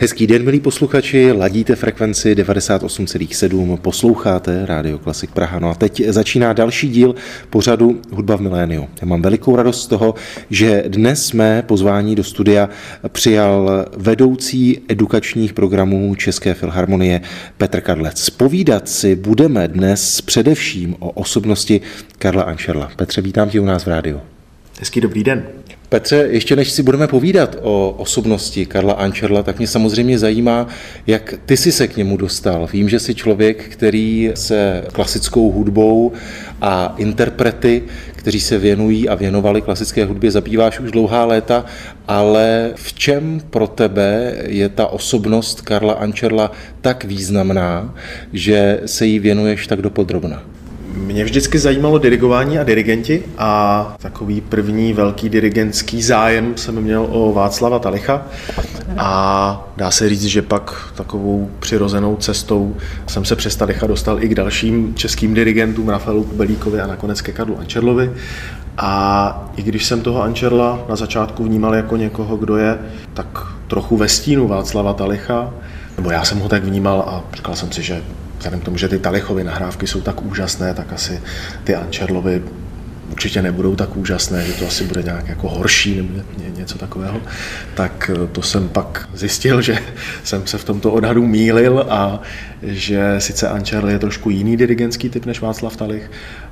Hezký den, milí posluchači, ladíte frekvenci 98,7, posloucháte Rádio Klasik Praha. No a teď začíná další díl pořadu Hudba v miléniu. Já mám velikou radost z toho, že dnes jsme pozvání do studia přijal vedoucí edukačních programů České filharmonie Petr Kadlec. Povídat si budeme dnes především o osobnosti Karla Anšerla. Petře, vítám tě u nás v rádiu. Hezký dobrý den. Petře, ještě než si budeme povídat o osobnosti Karla Ančerla, tak mě samozřejmě zajímá, jak ty jsi se k němu dostal. Vím, že jsi člověk, který se klasickou hudbou a interprety, kteří se věnují a věnovali klasické hudbě, zabýváš už dlouhá léta, ale v čem pro tebe je ta osobnost Karla Ančerla tak významná, že se jí věnuješ tak dopodrobna? Mě vždycky zajímalo dirigování a dirigenti a takový první velký dirigentský zájem jsem měl o Václava Talicha a dá se říct, že pak takovou přirozenou cestou jsem se přes Talicha dostal i k dalším českým dirigentům, Rafaelu Kubelíkovi a nakonec ke Karlu Ančerlovi. A i když jsem toho Ančerla na začátku vnímal jako někoho, kdo je tak trochu ve stínu Václava Talicha, nebo já jsem ho tak vnímal a říkal jsem si, že vzhledem k tomu, že ty Talichovy nahrávky jsou tak úžasné, tak asi ty Ančerlovy určitě nebudou tak úžasné, že to asi bude nějak jako horší nebo něco takového, tak eh, to jsem pak zjistil, že jsem se v tomto odhadu mýlil a že sice Ančerl je trošku jiný dirigentský typ než Václav Talich,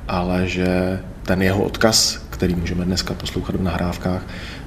ale že ten jeho odkaz, který můžeme dneska poslouchat v nahrávkách,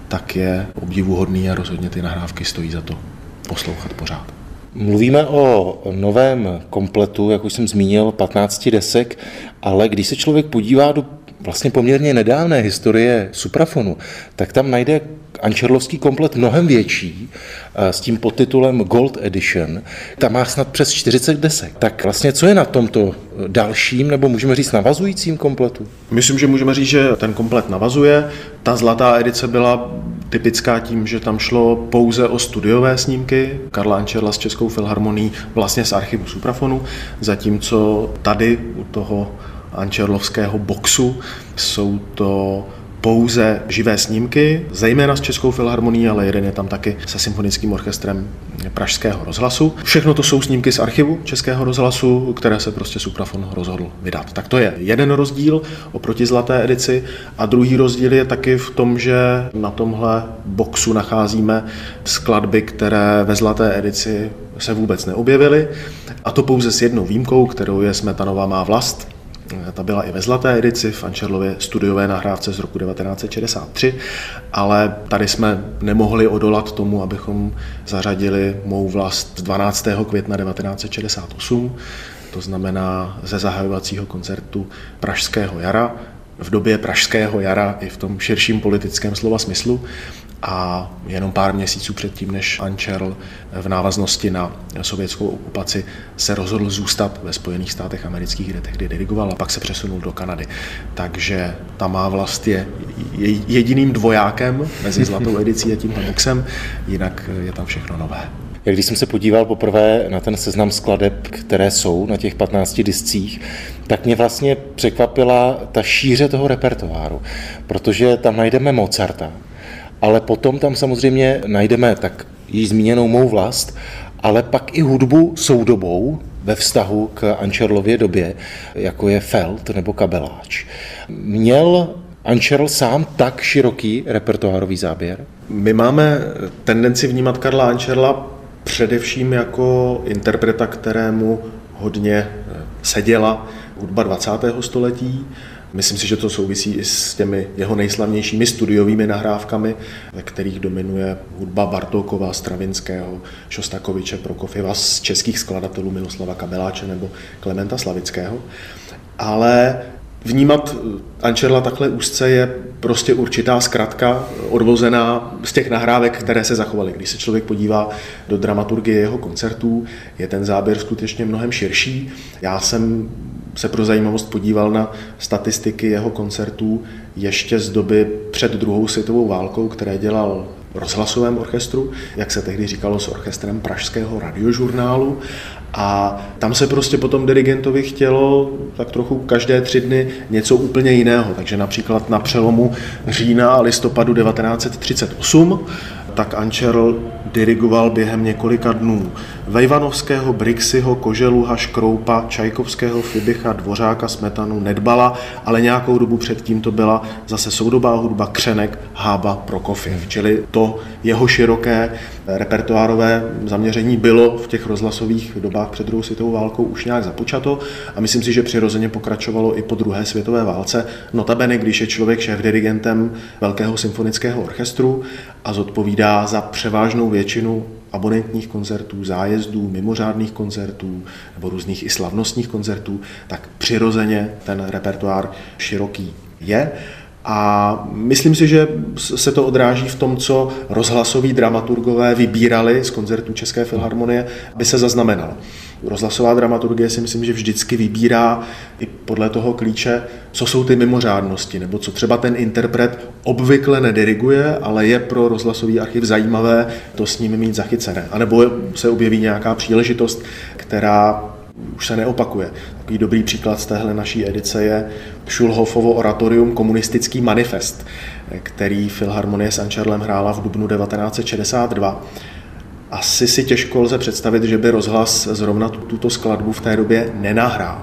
tak je obdivuhodný a rozhodně ty nahrávky stojí za to poslouchat pořád. Mluvíme o novém kompletu, jak už jsem zmínil, 15 desek, ale když se člověk podívá do vlastně poměrně nedávné historie suprafonu, tak tam najde Ančerlovský komplet mnohem větší eh, s tím podtitulem Gold Edition. Tam má snad přes 40 desek. Tak vlastně co je na tomto dalším, nebo můžeme říct navazujícím kompletu? Myslím, že můžeme říct, že ten komplet navazuje. Ta zlatá edice byla typická tím, že tam šlo pouze o studiové snímky Karla Ančerla s Českou filharmonií vlastně z archivu Suprafonu, zatímco tady u toho Ančerlovského boxu jsou to pouze živé snímky, zejména s Českou filharmonií, ale jeden je tam taky se symfonickým orchestrem Pražského rozhlasu. Všechno to jsou snímky z archivu Českého rozhlasu, které se prostě Suprafon rozhodl vydat. Tak to je jeden rozdíl oproti zlaté edici a druhý rozdíl je taky v tom, že na tomhle boxu nacházíme skladby, které ve zlaté edici se vůbec neobjevily a to pouze s jednou výjimkou, kterou je Smetanová má vlast, ta byla i ve zlaté edici v Ančerlově studiové nahrávce z roku 1963, ale tady jsme nemohli odolat tomu, abychom zařadili mou vlast z 12. května 1968, to znamená ze zahajovacího koncertu Pražského jara, v době Pražského jara i v tom širším politickém slova smyslu a jenom pár měsíců předtím, než Ančerl v návaznosti na sovětskou okupaci se rozhodl zůstat ve Spojených státech amerických, kde tehdy dirigoval a pak se přesunul do Kanady. Takže ta má vlast je jediným dvojákem mezi zlatou edicí a tím boxem, jinak je tam všechno nové. Jak když jsem se podíval poprvé na ten seznam skladeb, které jsou na těch 15 discích, tak mě vlastně překvapila ta šíře toho repertoáru, protože tam najdeme Mozarta, ale potom tam samozřejmě najdeme tak již zmíněnou mou vlast, ale pak i hudbu soudobou ve vztahu k Ančerlově době, jako je Feld nebo Kabeláč. Měl Ančerl sám tak široký repertoárový záběr? My máme tendenci vnímat Karla Ančerla především jako interpreta, kterému hodně seděla hudba 20. století, Myslím si, že to souvisí i s těmi jeho nejslavnějšími studiovými nahrávkami, ve kterých dominuje hudba Bartókova, Stravinského, Šostakoviče, Prokofěva z českých skladatelů Miloslava Kabeláče nebo Klementa Slavického. Ale Vnímat Ančerla takhle úzce je prostě určitá zkratka odvozená z těch nahrávek, které se zachovaly. Když se člověk podívá do dramaturgie jeho koncertů, je ten záběr skutečně mnohem širší. Já jsem se pro zajímavost podíval na statistiky jeho koncertů ještě z doby před druhou světovou válkou, které dělal rozhlasovém orchestru, jak se tehdy říkalo s orchestrem Pražského radiožurnálu. A tam se prostě potom dirigentovi chtělo tak trochu každé tři dny něco úplně jiného. Takže například na přelomu října a listopadu 1938 tak Ančerl dirigoval během několika dnů Vejvanovského, Brixyho, Koželuha, Škroupa, Čajkovského, Fibicha, Dvořáka, Smetanu, Nedbala, ale nějakou dobu předtím to byla zase soudobá hudba Křenek, Hába, Prokofiev. Čili to jeho široké repertoárové zaměření bylo v těch rozhlasových dobách před druhou světovou válkou už nějak započato a myslím si, že přirozeně pokračovalo i po druhé světové válce. Notabene, když je člověk šéf-dirigentem Velkého symfonického orchestru a zodpovídá za převážnou většinu abonentních koncertů, zájezdů, mimořádných koncertů nebo různých i slavnostních koncertů, tak přirozeně ten repertoár široký je. A myslím si, že se to odráží v tom, co rozhlasoví dramaturgové vybírali z koncertů České filharmonie, aby se zaznamenalo. Rozhlasová dramaturgie si myslím, že vždycky vybírá i podle toho klíče, co jsou ty mimořádnosti, nebo co třeba ten interpret obvykle nediriguje, ale je pro rozhlasový archiv zajímavé to s ním mít zachycené. A nebo se objeví nějaká příležitost, která už se neopakuje. Takový dobrý příklad z téhle naší edice je Schulhofovo oratorium Komunistický manifest, který Filharmonie s Ančerlem hrála v dubnu 1962 asi si těžko lze představit, že by rozhlas zrovna tuto skladbu v té době nenahrál.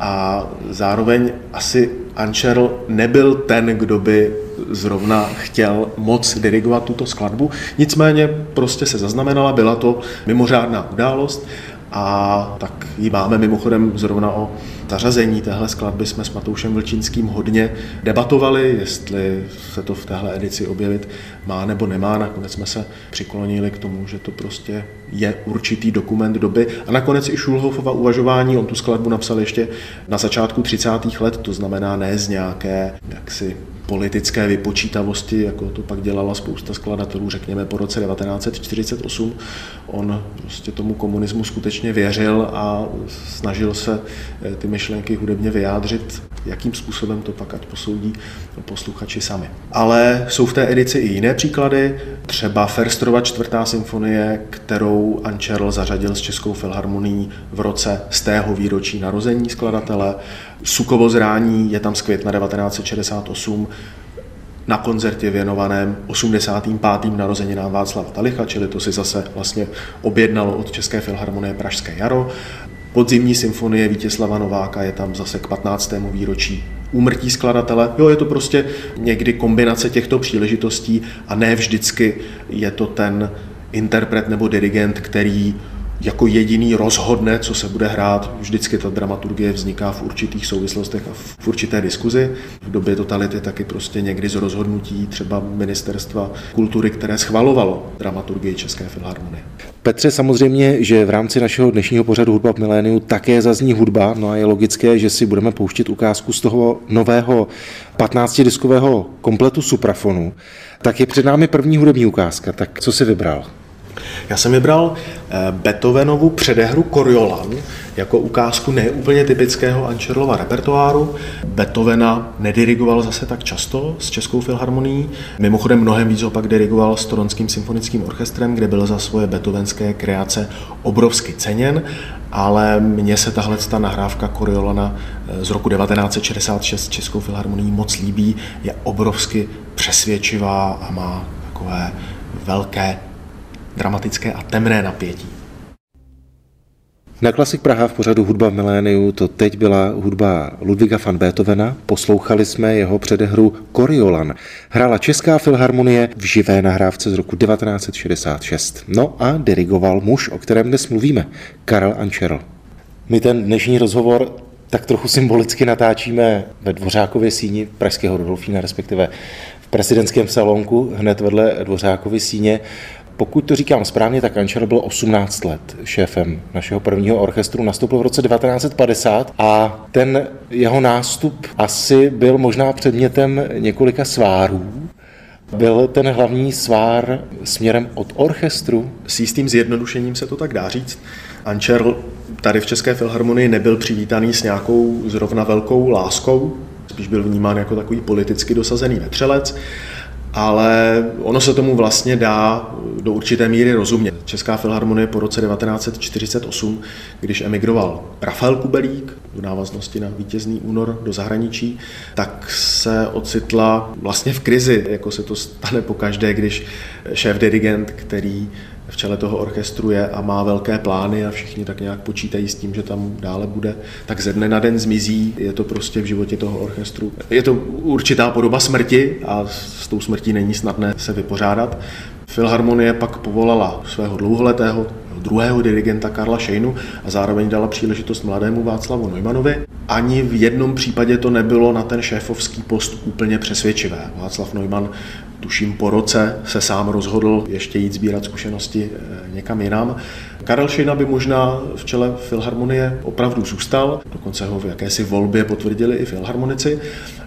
A zároveň asi Ančerl nebyl ten, kdo by zrovna chtěl moc dirigovat tuto skladbu. Nicméně prostě se zaznamenala, byla to mimořádná událost a tak ji máme mimochodem zrovna o zařazení téhle skladby jsme s Matoušem Vlčínským hodně debatovali, jestli se to v téhle edici objevit má nebo nemá. Nakonec jsme se přiklonili k tomu, že to prostě je určitý dokument doby. A nakonec i Schulhofova uvažování, on tu skladbu napsal ještě na začátku 30. let, to znamená ne z nějaké jaksi politické vypočítavosti, jako to pak dělala spousta skladatelů, řekněme po roce 1948. On prostě tomu komunismu skutečně věřil a snažil se eh, ty myšlenky hudebně vyjádřit, jakým způsobem to pak ať posoudí posluchači sami. Ale jsou v té edici i jiné příklady, třeba Ferstrova čtvrtá symfonie, kterou Ančerl zařadil s Českou filharmonií v roce z tého výročí narození skladatele. Sukovo zrání je tam z května 1968 na koncertě věnovaném 85. narozeninám Václava Talicha, čili to si zase vlastně objednalo od České filharmonie Pražské jaro. Podzimní symfonie Vítězslava Nováka je tam zase k 15. výročí úmrtí skladatele. Jo, je to prostě někdy kombinace těchto příležitostí a ne vždycky je to ten interpret nebo dirigent, který jako jediný rozhodne, co se bude hrát. Vždycky ta dramaturgie vzniká v určitých souvislostech a v určité diskuzi. V době totality taky prostě někdy z rozhodnutí třeba ministerstva kultury, které schvalovalo dramaturgii České filharmonie. Petře, samozřejmě, že v rámci našeho dnešního pořadu Hudba v miléniu také zazní hudba, no a je logické, že si budeme pouštět ukázku z toho nového 15-diskového kompletu Suprafonu. Tak je před námi první hudební ukázka, tak co si vybral? Já jsem vybral eh, Beethovenovu předehru Coriolan jako ukázku neúplně typického Ančerlova repertoáru. Beethovena nedirigoval zase tak často s Českou filharmonií. Mimochodem mnohem víc opak dirigoval s Toronským symfonickým orchestrem, kde byl za svoje beethovenské kreace obrovsky ceněn, ale mně se tahle ta nahrávka Coriolana eh, z roku 1966 Českou filharmonií moc líbí, je obrovsky přesvědčivá a má takové velké dramatické a temné napětí. Na Klasik Praha v pořadu Hudba v miléniu to teď byla hudba Ludviga van Beethovena. Poslouchali jsme jeho předehru Coriolan. Hrála Česká filharmonie v živé nahrávce z roku 1966. No a dirigoval muž, o kterém dnes mluvíme, Karel Ančerl. My ten dnešní rozhovor tak trochu symbolicky natáčíme ve Dvořákově síni Pražského Rudolfína, respektive v prezidentském salonku hned vedle Dvořákovy síně. Pokud to říkám správně, tak Ančer byl 18 let šéfem našeho prvního orchestru, nastoupil v roce 1950 a ten jeho nástup asi byl možná předmětem několika svárů. Byl ten hlavní svár směrem od orchestru? S jistým zjednodušením se to tak dá říct. Ančer tady v České filharmonii nebyl přivítaný s nějakou zrovna velkou láskou, spíš byl vnímán jako takový politicky dosazený vetřelec ale ono se tomu vlastně dá do určité míry rozumět. Česká filharmonie po roce 1948, když emigroval Rafael Kubelík v návaznosti na vítězný únor do zahraničí, tak se ocitla vlastně v krizi, jako se to stane po každé, když šéf dirigent, který v čele toho orchestru je a má velké plány a všichni tak nějak počítají s tím, že tam dále bude, tak ze dne na den zmizí. Je to prostě v životě toho orchestru. Je to určitá podoba smrti a s tou smrtí není snadné se vypořádat. Filharmonie pak povolala svého dlouholetého druhého dirigenta Karla Šejnu a zároveň dala příležitost mladému Václavu Neumanovi. Ani v jednom případě to nebylo na ten šéfovský post úplně přesvědčivé. Václav Neumann tuším po roce se sám rozhodl ještě jít sbírat zkušenosti eh, někam jinam. Karel Šejna by možná v čele Filharmonie opravdu zůstal, dokonce ho v jakési volbě potvrdili i filharmonici,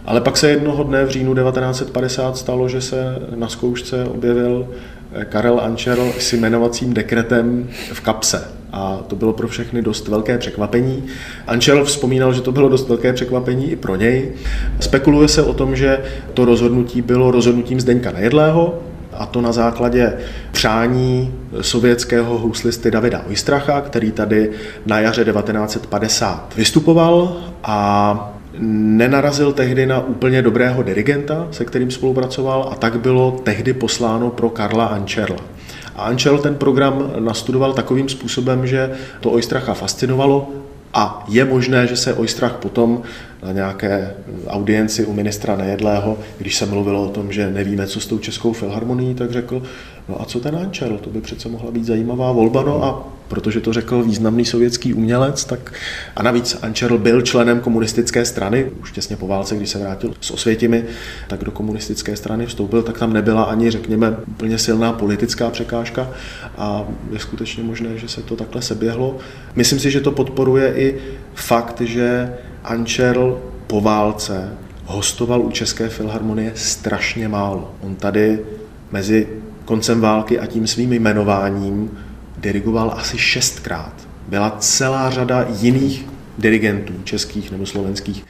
ale pak se jednoho dne v říjnu 1950 stalo, že se na zkoušce objevil eh, Karel Ančerl s jmenovacím dekretem v kapse. A to bylo pro všechny dost velké překvapení. Ančel vzpomínal, že to bylo dost velké překvapení i pro něj. Spekuluje se o tom, že to rozhodnutí bylo rozhodnutím Zdeňka Nejedlého, a to na základě přání sovětského houslisty Davida Oistracha, který tady na jaře 1950 vystupoval a nenarazil tehdy na úplně dobrého dirigenta, se kterým spolupracoval a tak bylo tehdy posláno pro Karla Ančerla. A Ančel ten program nastudoval takovým způsobem, že to Oistracha fascinovalo a je možné, že se Oistrach potom na nějaké audienci u ministra Nejedlého, když se mluvilo o tom, že nevíme, co s tou českou filharmonií, tak řekl, no a co ten Ančel, to by přece mohla být zajímavá volba, no a protože to řekl významný sovětský umělec, tak a navíc Ančerl byl členem komunistické strany, už těsně po válce, když se vrátil s Osvětimi, tak do komunistické strany vstoupil, tak tam nebyla ani, řekněme, úplně silná politická překážka a je skutečně možné, že se to takhle seběhlo. Myslím si, že to podporuje i fakt, že Ančerl po válce hostoval u České filharmonie strašně málo. On tady mezi koncem války a tím svým jmenováním dirigoval asi šestkrát. Byla celá řada jiných dirigentů, českých nebo slovenských,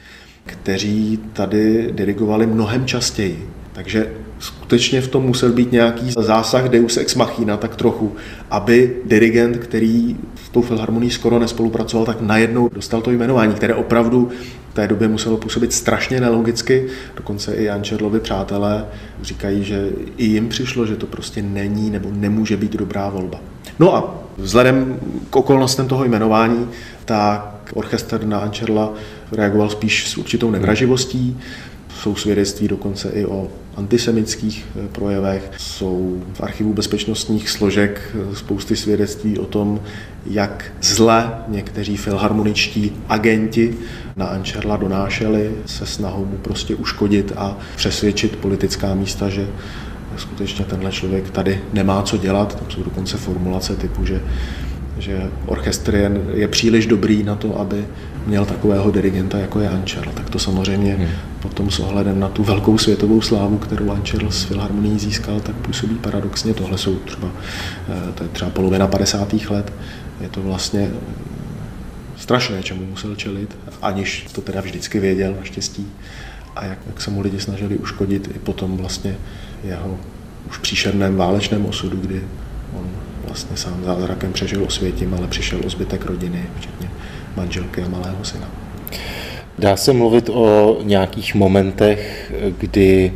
kteří tady dirigovali mnohem častěji. Takže skutečně v tom musel být nějaký zásah deus ex machina tak trochu, aby dirigent, který v tou filharmonii skoro nespolupracoval, tak najednou dostal to jmenování, které opravdu v té době muselo působit strašně nelogicky. Dokonce i Ančerlovi přátelé říkají, že i jim přišlo, že to prostě není nebo nemůže být dobrá volba. No a vzhledem k okolnostem toho jmenování, tak orchestr na Ančerla reagoval spíš s určitou nevraživostí. Jsou svědectví dokonce i o antisemických eh, projevech. Jsou v archivu bezpečnostních složek eh, spousty svědectví o tom, jak zle někteří filharmoničtí agenti na Ančerla donášeli se snahou mu prostě uškodit a přesvědčit politická místa, že skutečně tenhle člověk tady nemá co dělat. Tam jsou dokonce formulace typu, že, že orchestr je, je příliš dobrý na to, aby měl takového dirigenta, jako je Ančerl. Tak to samozřejmě hmm. potom s ohledem na tu velkou světovou slávu, kterou Ančerl s Filharmonií získal, tak působí paradoxně. Tohle jsou třeba, eh, to je třeba polovina 50. let. Je to vlastně strašné, čemu musel čelit, aniž to teda vždycky věděl, naštěstí. A jak, jak se mu lidi snažili uškodit i potom vlastně jeho už příšerném válečném osudu, kdy on vlastně sám zázrakem přežil osvětím, ale přišel o zbytek rodiny, včetně manželky a malého syna. Dá se mluvit o nějakých momentech, kdy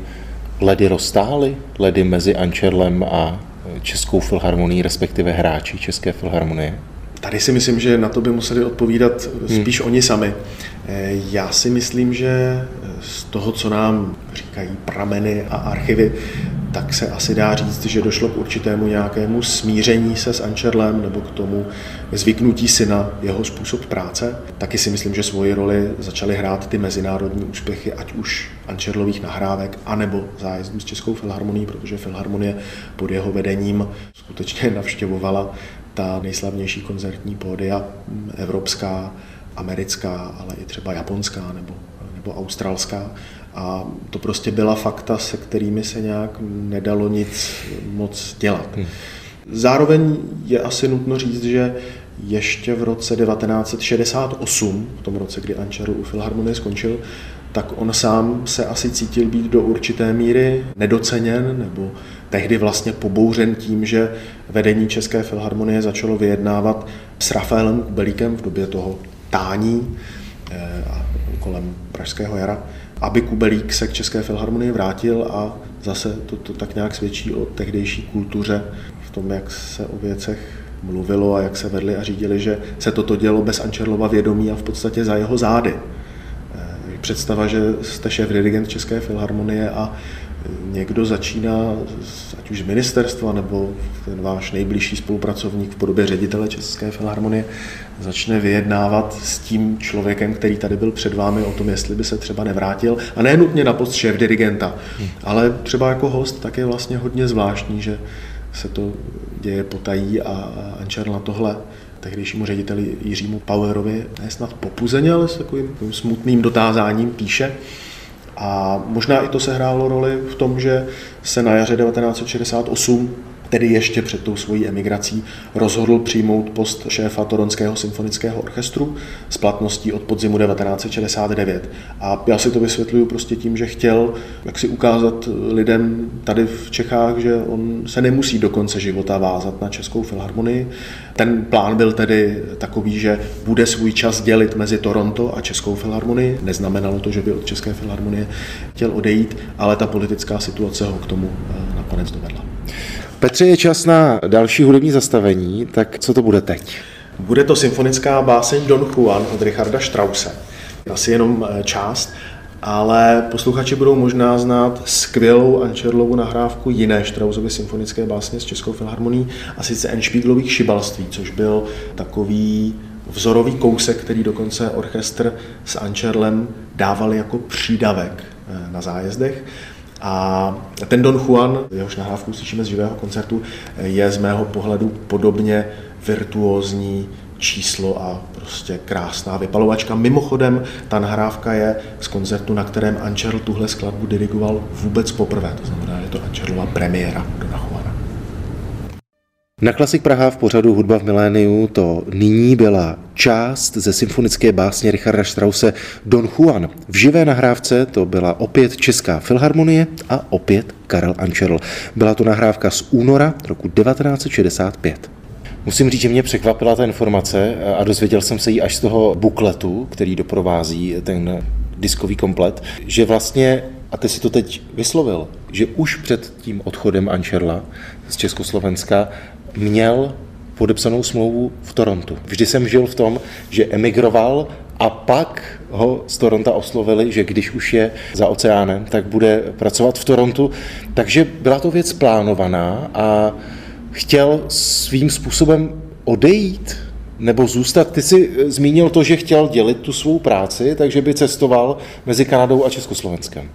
ledy roztály, ledy mezi Ančerlem a Českou filharmonií, respektive hráči České filharmonie? Tady si myslím, že na to by museli odpovídat spíš hmm. oni sami. Eh, já si myslím, že z toho, co nám říkají prameny a archivy, tak se asi dá říct, že došlo k určitému nějakému smíření se s Ančerlem nebo k tomu zvyknutí si na jeho způsob práce. Taky si myslím, že svoji roli začaly hrát ty mezinárodní úspěchy, ať už Ančerlových nahrávek, anebo zájezdů s Českou filharmonií, protože filharmonie pod jeho vedením skutečně navštěvovala ta nejslavnější koncertní pódia evropská, americká, ale i třeba japonská nebo, nebo australská. A to prostě byla fakta, se kterými se nějak nedalo nic moc dělat. Hmm. Zároveň je asi nutno říct, že ještě v roce 1968, v tom roce, kdy Ančaru u Filharmonie skončil, tak on sám se asi cítil být do určité míry nedoceněn nebo tehdy vlastně pobouřen tím, že vedení České filharmonie začalo vyjednávat s Rafaelem Kubelíkem v době toho tání eh, kolem Pražského jara, aby Kubelík se k České filharmonii vrátil a zase to, to tak nějak svědčí o tehdejší kultuře v tom, jak se o věcech mluvilo a jak se vedli a řídili, že se toto dělo bez Ančerlova vědomí a v podstatě za jeho zády. Eh, představa, že jste šéf dirigent České filharmonie a někdo začíná, ať už z ministerstva nebo ten váš nejbližší spolupracovník v podobě ředitele České filharmonie, začne vyjednávat s tím člověkem, který tady byl před vámi o tom, jestli by se třeba nevrátil. A ne nutně na post šéf dirigenta, ale třeba jako host tak je vlastně hodně zvláštní, že se to děje potají a Ančar na tohle tehdejšímu řediteli Jiřímu Powerovi ne snad popuzeně, ale s takovým smutným dotázáním píše, a možná i to sehrálo roli v tom, že se na jaře 1968 tedy ještě před tou svojí emigrací, rozhodl přijmout post šéfa Toronského symfonického orchestru s platností od podzimu 1969. A já si to vysvětluju prostě tím, že chtěl jak si ukázat lidem tady v Čechách, že on se nemusí do konce života vázat na Českou filharmonii. Ten plán byl tedy takový, že bude svůj čas dělit mezi Toronto a Českou filharmonii. Neznamenalo to, že by od České filharmonie chtěl odejít, ale ta politická situace ho k tomu eh, nakonec dovedla. Petře, je čas na další hudební zastavení, tak co to bude teď? Bude to symfonická báseň Don Juan od Richarda Strause. Asi jenom eh, část, ale posluchači budou možná znát skvělou Ančerlovu nahrávku jiné Strausovy symfonické básně s Českou filharmonií, a sice Enšpíglových šibalství, což byl takový vzorový kousek, který dokonce orchestr s Ančerlem dávali jako přídavek eh, na zájezdech. A ten Don Juan, jehož nahrávku slyšíme z živého koncertu, je z mého pohledu podobně virtuózní číslo a prostě krásná vypalovačka. Mimochodem, ta nahrávka je z koncertu, na kterém Ančerl tuhle skladbu dirigoval vůbec poprvé. To znamená, je to Ančerlova premiéra Dona Juana. Na Klasik Praha v pořadu Hudba v miléniu to nyní byla část ze symfonické básně Richarda Strause Don Juan. V živé nahrávce to byla opět Česká filharmonie a opět Karel Ančerl. Byla to nahrávka z února roku 1965. Musím říct, že mě překvapila ta informace a dozvěděl jsem se ji až z toho bukletu, který doprovází ten diskový komplet, že vlastně, a ty si to teď vyslovil, že už před tím odchodem Ančerla z Československa měl podepsanou smlouvu v Torontu. Vždy jsem žil v tom, že emigroval a pak ho z Toronto oslovili, že když už je za oceánem, tak bude pracovat v Torontu. Takže byla to věc plánovaná a chtěl svým způsobem odejít nebo zůstat. Ty jsi zmínil to, že chtěl dělit tu svou práci, takže by cestoval mezi Kanadou a Československem.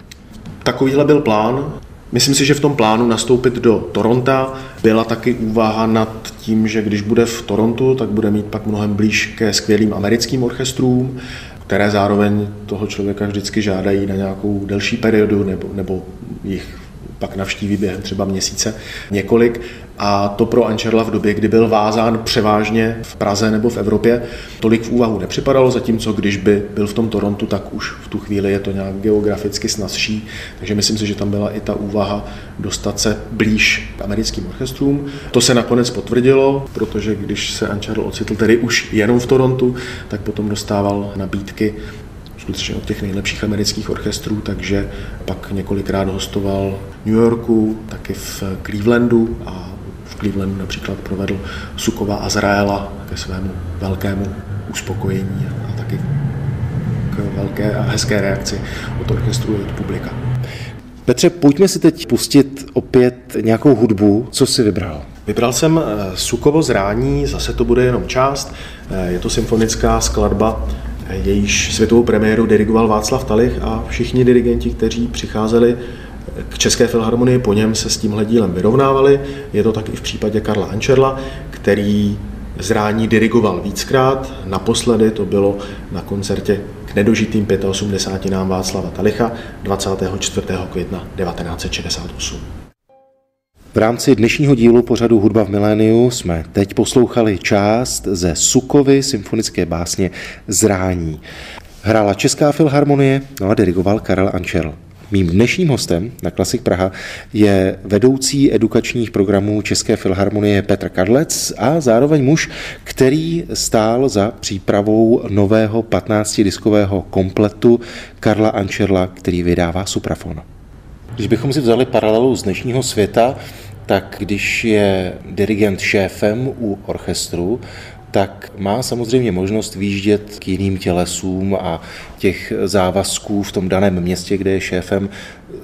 Takovýhle byl plán. Myslím si, že v tom plánu nastoupit do Toronto byla taky úvaha nad tím, že když bude v Torontu, tak bude mít pak mnohem blíž ke skvělým americkým orchestrům, které zároveň toho člověka vždycky žádají na nějakou delší periodu nebo, nebo jich pak navštíví během třeba měsíce několik. A to pro Ančerla v době, kdy byl vázán převážně v Praze nebo v Evropě, tolik v úvahu nepřipadalo, zatímco když by byl v tom Torontu, tak už v tu chvíli je to nějak geograficky snazší. Takže myslím si, že tam byla i ta úvaha dostat se blíž k americkým orchestrům. To se nakonec potvrdilo, protože když se Ančerl ocitl tedy už jenom v Torontu, tak potom dostával nabídky skutečně od těch nejlepších amerických orchestrů, takže pak několikrát hostoval v New Yorku, taky v Clevelandu a v Clevelandu například provedl Sukova Azraela ke svému velkému uspokojení a taky k velké a hezké reakci od orchestru i od publika. Petře, pojďme si teď pustit opět nějakou hudbu. Co jsi vybral? Vybral jsem eh, Sukovo zrání, zase to bude jenom část. Eh, je to symfonická skladba jejíž světovou premiéru dirigoval Václav Talich a všichni dirigenti, kteří přicházeli k České filharmonii po něm se s tímhle dílem vyrovnávali. Je to tak i v případě Karla Ančerla, který zrání dirigoval víckrát. Naposledy to bylo na koncertě k nedožitým 85. nám Václava Talicha 24. května 1968. V rámci dnešního dílu pořadu Hudba v miléniu jsme teď poslouchali část ze Sukovy symfonické básně Zrání. Hrála Česká filharmonie, no a dirigoval Karel Ančerl. Mým dnešním hostem na Klasik Praha je vedoucí edukačních programů České filharmonie Petr Kadlec a zároveň muž, který stál za přípravou nového 15-diskového kompletu Karla Ančerla, který vydává Suprafon. Když bychom si vzali paralelu z dnešního světa, tak když je dirigent šéfem u orchestru, tak má samozřejmě možnost výjíždět k jiným tělesům a těch závazků v tom daném městě, kde je šéfem,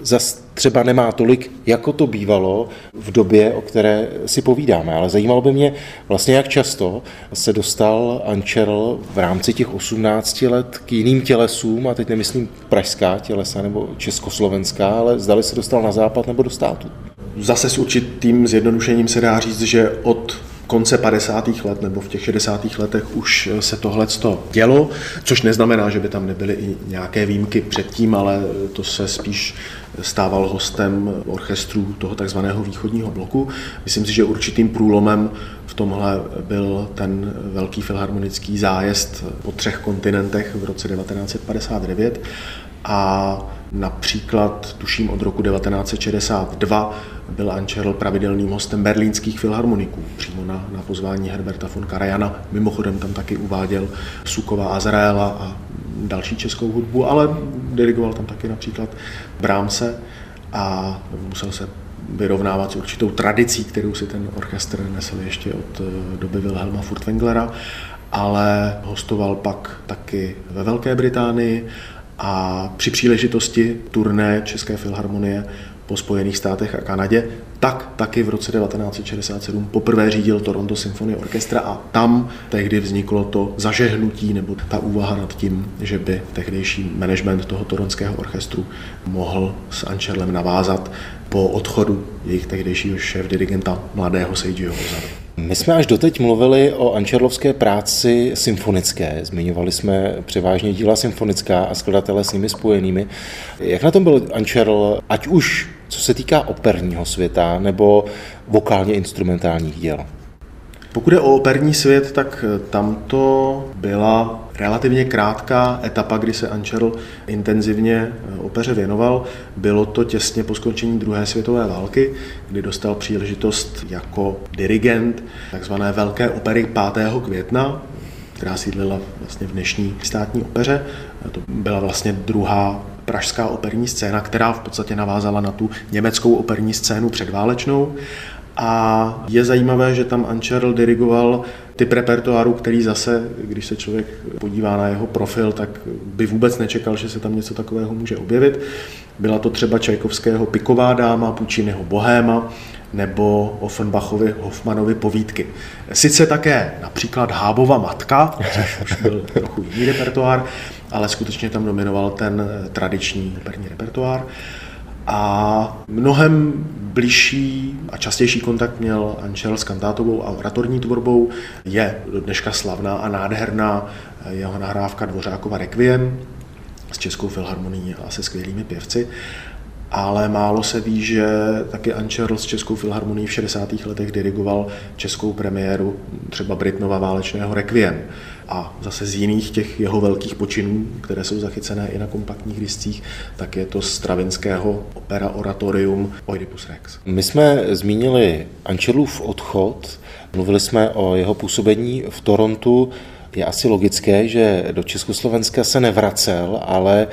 zas třeba nemá tolik, jako to bývalo v době, o které si povídáme. Ale zajímalo by mě vlastně, jak často se dostal Ančerl v rámci těch 18 let k jiným tělesům, a teď nemyslím pražská tělesa nebo československá, ale zdali se dostal na západ nebo do státu. Zase s určitým zjednodušením se dá říct, že od konce 50. let nebo v těch 60. letech už se tohle dělo, což neznamená, že by tam nebyly i nějaké výjimky předtím, ale to se spíš stával hostem orchestrů toho takzvaného východního bloku. Myslím si, že určitým průlomem v tomhle byl ten velký filharmonický zájezd po třech kontinentech v roce 1959 a například tuším od roku 1962 byl Ančerl pravidelným hostem berlínských filharmoniků, přímo na, na pozvání Herberta von Karajana. Mimochodem tam taky uváděl Sukova Azraela a další českou hudbu, ale dirigoval tam taky například Brámse a musel se vyrovnávat s určitou tradicí, kterou si ten orchestr nesl ještě od eh, doby Wilhelma Furtwänglera, ale hostoval pak taky ve Velké Británii a při příležitosti turné České filharmonie po Spojených státech a Kanadě, tak taky v roce 1967 poprvé řídil Toronto Symphony Orchestra a tam tehdy vzniklo to zažehnutí nebo ta úvaha nad tím, že by tehdejší management toho toronského orchestru mohl s Ančerlem navázat po odchodu jejich tehdejšího šéf dirigenta mladého Seijiho Ozary. My jsme až doteď mluvili o Ančerlovské práci symfonické. Zmiňovali jsme převážně díla symfonická a skladatele s nimi spojenými. Jak na tom byl Ančerl, ať už co se týká operního světa nebo vokálně instrumentálních děl? Pokud je o operní svět, tak tam to byla relativně krátká etapa, kdy se Ančerl intenzivně opeře věnoval. Bylo to těsně po skončení druhé světové války, kdy dostal příležitost jako dirigent takzvané Velké opery 5. května, která sídlila vlastně v dnešní státní opeře. To byla vlastně druhá pražská operní scéna, která v podstatě navázala na tu německou operní scénu předválečnou. A je zajímavé, že tam Ančerl dirigoval typ repertoáru, který zase, když se člověk podívá na jeho profil, tak by vůbec nečekal, že se tam něco takového může objevit. Byla to třeba Čajkovského Piková dáma, Pučínyho Bohéma, nebo Offenbachovi Hoffmanovi povídky. Sice také například Hábova matka, což už byl trochu jiný repertoár, ale skutečně tam dominoval ten tradiční operní repertoár. A mnohem blížší a častější kontakt měl Ančel s kantátovou a oratorní tvorbou. Je do dneška slavná a nádherná jeho nahrávka Dvořákova Requiem s Českou filharmonií a se skvělými pěvci ale málo se ví, že taky Ančerl s Českou filharmonií v 60. letech dirigoval českou premiéru třeba Britnova válečného Requiem a zase z jiných těch jeho velkých počinů, které jsou zachycené i na kompaktních discích, tak je to Stravinského opera Oratorium Oedipus Rex. My jsme zmínili Ančelův odchod, mluvili jsme o jeho působení v Torontu. Je asi logické, že do Československa se nevracel, ale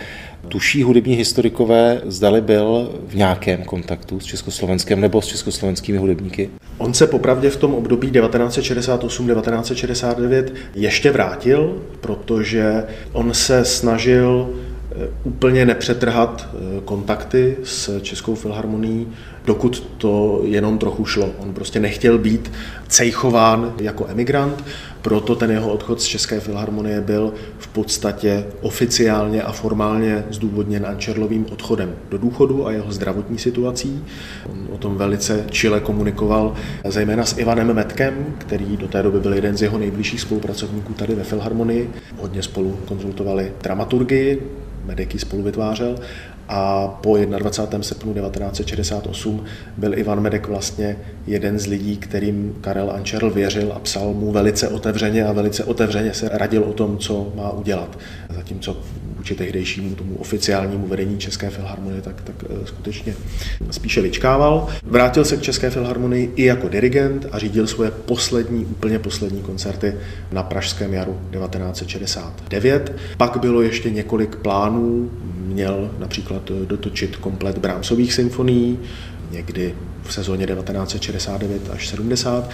tuší hudební historikové, zdali byl v nějakém kontaktu s Československem nebo s československými hudebníky? On se popravdě v tom období 1968-1969 ještě vrátil, protože on se snažil eh, úplně nepřetrhat eh, kontakty s Českou filharmonií, dokud to jenom trochu šlo. On prostě nechtěl být cejchován jako emigrant, proto ten jeho odchod z České filharmonie byl v podstatě oficiálně a formálně zdůvodněn Ančerlovým odchodem do důchodu a jeho zdravotní situací. On o tom velice čile komunikoval zejména s Ivanem Metkem, který do té doby byl jeden z jeho nejbližších spolupracovníků tady ve Filharmonii. Hodně spolu konzultovali dramaturgii, Medeky spolu vytvářel a po 21. srpnu 1968 byl Ivan Medek vlastně jeden z lidí, kterým Karel Ančerl věřil a psal mu velice otevřeně a velice otevřeně se radil o tom, co má udělat. Zatímco vůči tehdejšímu tomu oficiálnímu vedení České filharmonie tak, tak eh, skutečně spíše vyčkával. Vrátil se k České filharmonii i jako dirigent a řídil svoje poslední, úplně poslední koncerty na Pražském jaru 1969. Pak bylo ještě několik plánů, měl například dotočit komplet Brahmsových symfonií, někdy v sezóně 1969 až 70,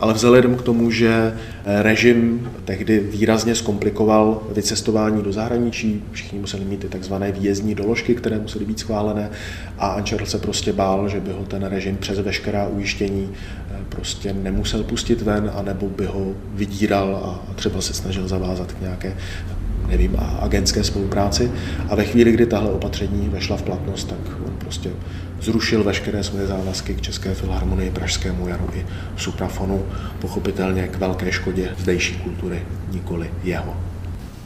ale vzhledem k tomu, že režim tehdy výrazně zkomplikoval vycestování do zahraničí, všichni museli mít ty takzvané výjezdní doložky, které musely být schválené a Ančer se prostě bál, že by ho ten režim přes veškerá ujištění eh, prostě nemusel pustit ven, anebo by ho vydíral a třeba se snažil zavázat k nějaké nevím, agentské spolupráci. A ve chvíli, kdy tahle opatření vešla v platnost, tak on prostě zrušil veškeré svoje závazky k České filharmonii, Pražskému jaru i suprafonu, pochopitelně k velké škodě zdejší kultury, nikoli jeho.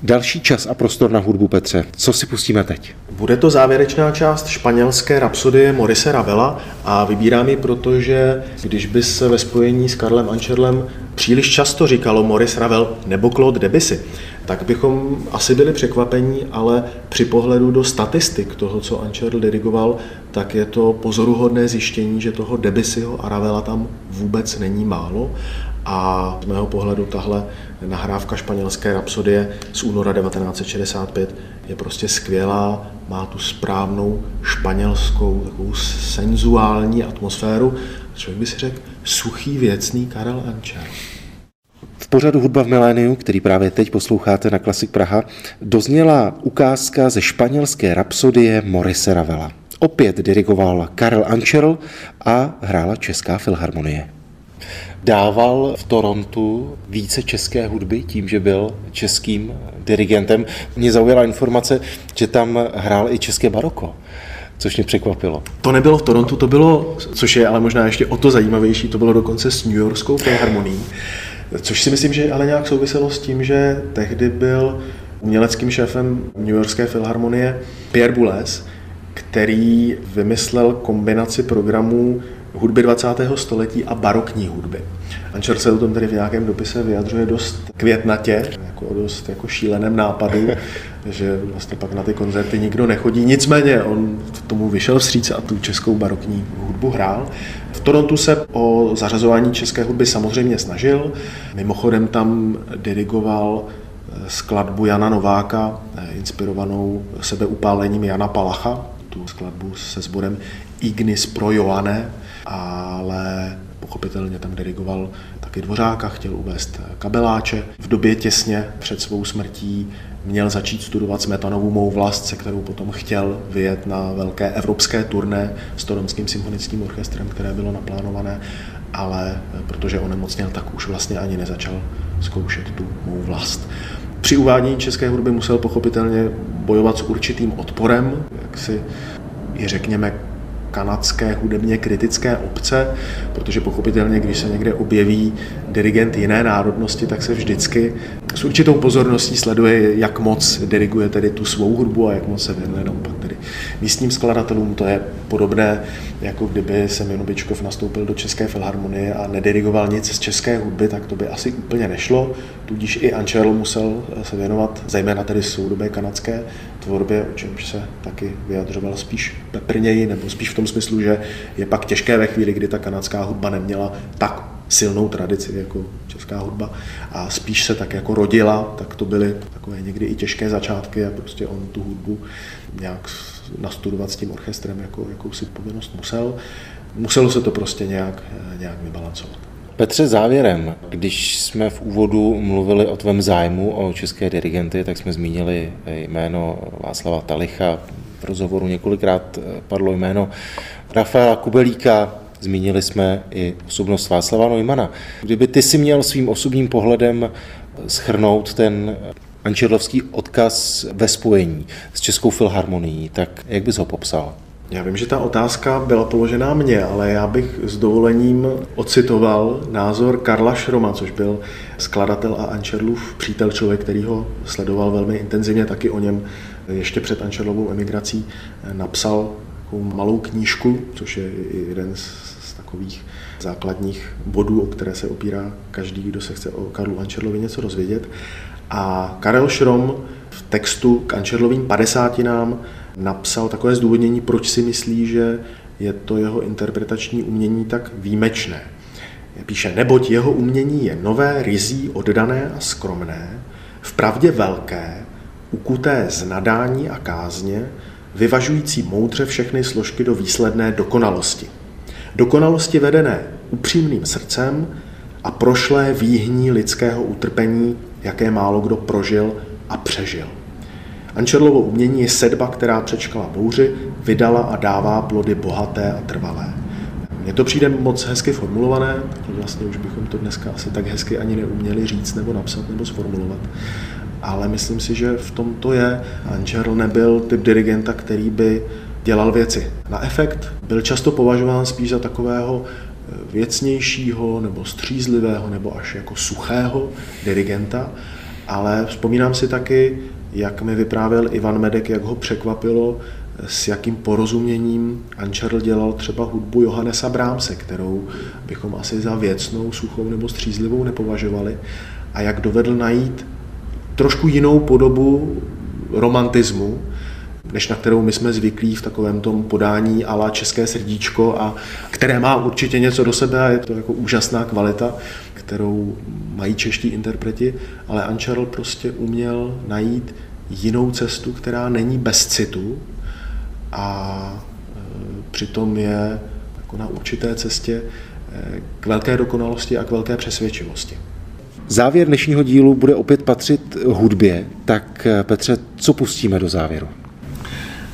Další čas a prostor na hudbu Petře. Co si pustíme teď? Bude to závěrečná část španělské rapsodie Morise Ravela a vybírám ji, protože když by se ve spojení s Karlem Ančerlem příliš často říkalo Maurice Ravel nebo Claude Debussy, tak bychom asi byli překvapení, ale při pohledu do statistik toho, co Ančerl dirigoval, tak je to pozoruhodné zjištění, že toho Debussyho a Ravela tam vůbec není málo a z mého pohledu tahle nahrávka španělské rapsodie z února 1965 je prostě skvělá, má tu správnou španělskou takovou senzuální atmosféru. Člověk by si řekl, suchý věcný Karel Ančer. V pořadu Hudba v miléniu, který právě teď posloucháte na Klasik Praha, dozněla ukázka ze španělské rapsodie Morise Ravela. Opět dirigoval Karel Ančerl a hrála Česká filharmonie. Dával v Torontu více české hudby tím, že byl českým dirigentem. Mě zaujala informace, že tam hrál i české baroko což mě překvapilo. To nebylo v Torontu, to bylo, což je ale možná ještě o to zajímavější, to bylo dokonce s New Yorkskou filharmonií, což si myslím, že ale nějak souviselo s tím, že tehdy byl uměleckým šéfem New Yorkské filharmonie Pierre Boulez, který vymyslel kombinaci programů hudby 20. století a barokní hudby. Ančer se o tom tady v nějakém dopise vyjadřuje dost květnatě, jako dost jako šíleném nápadu, že vlastně pak na ty koncerty nikdo nechodí. Nicméně on tomu vyšel vstříc a tu českou barokní hudbu hrál. V Torontu se o zařazování české hudby samozřejmě snažil. Mimochodem tam dirigoval eh, skladbu Jana Nováka, eh, inspirovanou sebeupálením Jana Palacha, tu skladbu se sborem Ignis pro Joanne, ale pochopitelně tam dirigoval taky Dvořáka, chtěl uvést kabeláče. V době těsně před svou smrtí měl začít studovat Smetanovu mou vlast, se kterou potom chtěl vyjet na velké evropské turné s Toronským symfonickým orchestrem, které bylo naplánované, ale protože onemocněl, tak už vlastně ani nezačal zkoušet tu mou vlast. Při uvádění české hudby musel pochopitelně bojovat s určitým odporem, jak si je řekněme kanadské hudebně kritické obce, protože pochopitelně, když se někde objeví dirigent jiné národnosti, tak se vždycky s určitou pozorností sleduje, jak moc diriguje tedy tu svou hudbu a jak moc se věnuje naopak tedy místním skladatelům. To je podobné, jako kdyby se Bičkov nastoupil do České filharmonie a nedirigoval nic z české hudby, tak to by asi úplně nešlo. Tudíž i Ančerl musel se věnovat zejména tedy soudobé kanadské tvorbě, o čemž se taky vyjadřoval spíš peprněji, nebo spíš v tom smyslu, že je pak těžké ve chvíli, kdy ta kanadská hudba neměla tak silnou tradici jako česká hudba a spíš se tak jako rodila, tak to byly takové někdy i těžké začátky a prostě on tu hudbu nějak nastudovat s tím orchestrem jako jakousi povinnost musel. Muselo se to prostě nějak, nějak vybalancovat. Petře, závěrem, když jsme v úvodu mluvili o tvém zájmu o české dirigenty, tak jsme zmínili jméno Václava Talicha. V rozhovoru několikrát padlo jméno Rafaela Kubelíka, Zmínili jsme i osobnost Václava Neumana. Kdyby ty si měl svým osobním pohledem schrnout ten Ančerlovský odkaz ve spojení s Českou filharmonií, tak jak bys ho popsal? Já vím, že ta otázka byla položená mně, ale já bych s dovolením ocitoval názor Karla Šroma, což byl skladatel a Ančerlův přítel, člověk, který ho sledoval velmi intenzivně, taky o něm ještě před Ančerlovou emigrací napsal takovou malou knížku, což je jeden z takových základních bodů, o které se opírá každý, kdo se chce o Karlu Ančerlovi něco dozvědět. A Karel Šrom v textu k Ančerlovým padesátinám napsal takové zdůvodnění, proč si myslí, že je to jeho interpretační umění tak výjimečné. Píše, neboť jeho umění je nové, rizí, oddané a skromné, vpravdě velké, ukuté z nadání a kázně, vyvažující moudře všechny složky do výsledné dokonalosti. Dokonalosti vedené upřímným srdcem a prošlé výhní lidského utrpení, jaké málo kdo prožil a přežil. Ančerlovo umění je sedba, která přečkala bouři, vydala a dává plody bohaté a trvalé. Mně to přijde moc hezky formulované, vlastně už bychom to dneska asi tak hezky ani neuměli říct nebo napsat nebo sformulovat. Ale myslím si, že v tom to je. Ančerl nebyl typ dirigenta, který by dělal věci na efekt. Byl často považován spíš za takového eh, věcnějšího nebo střízlivého nebo až jako suchého dirigenta, ale vzpomínám si taky, jak mi vyprávěl Ivan Medek, jak ho překvapilo, s jakým porozuměním Ančerl dělal třeba hudbu Johannesa Brámse, kterou bychom asi za věcnou, suchou nebo střízlivou nepovažovali, a jak dovedl najít trošku jinou podobu romantismu, než na kterou my jsme zvyklí v takovém tom podání ala české srdíčko, a které má určitě něco do sebe a je to jako úžasná kvalita, kterou mají čeští interpreti, ale Ančarl prostě uměl najít jinou cestu, která není bez citu a e, přitom je jako na určité cestě e, k velké dokonalosti a k velké přesvědčivosti. Závěr dnešního dílu bude opět patřit hudbě, tak e, Petře, co pustíme do závěru?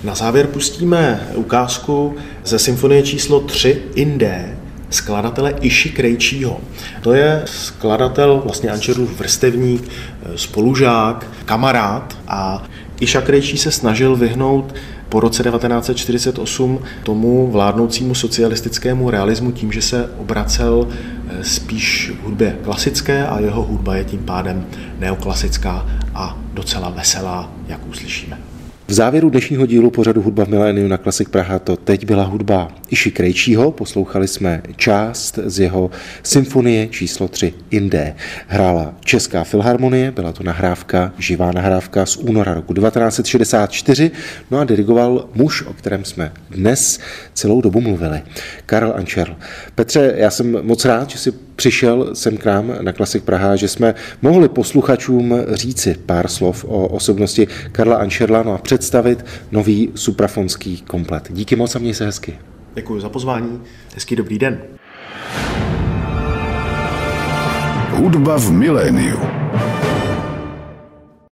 Na závěr pustíme ukázku ze symfonie číslo 3 Indé skladatele Iši Krejčího. To je skladatel, vlastně Ančerův vrstevník, spolužák, kamarád a Iša Krejčí se snažil vyhnout po roce 1948 tomu vládnoucímu socialistickému realismu tím, že se obracel eh, spíš hudbě klasické a jeho hudba je tím pádem neoklasická a docela veselá, jak uslyšíme. V závěru dnešního dílu pořadu Hudba v miléniu na Klasik Praha to teď byla hudba Iši Krejčího. Poslouchali jsme část z jeho symfonie číslo 3 Indé. Hrála Česká filharmonie, byla to nahrávka, živá nahrávka z února roku 1964, no a dirigoval muž, o kterém jsme dnes celou dobu mluvili, Karl Ančerl. Petře, já jsem moc rád, že si přišel sem k nám na Klasik Praha, že jsme mohli posluchačům říci pár slov o osobnosti Karla Anšerla no a představit nový suprafonský komplet. Díky moc a měj se hezky. Děkuji za pozvání, hezký dobrý den. Hudba v miléniu.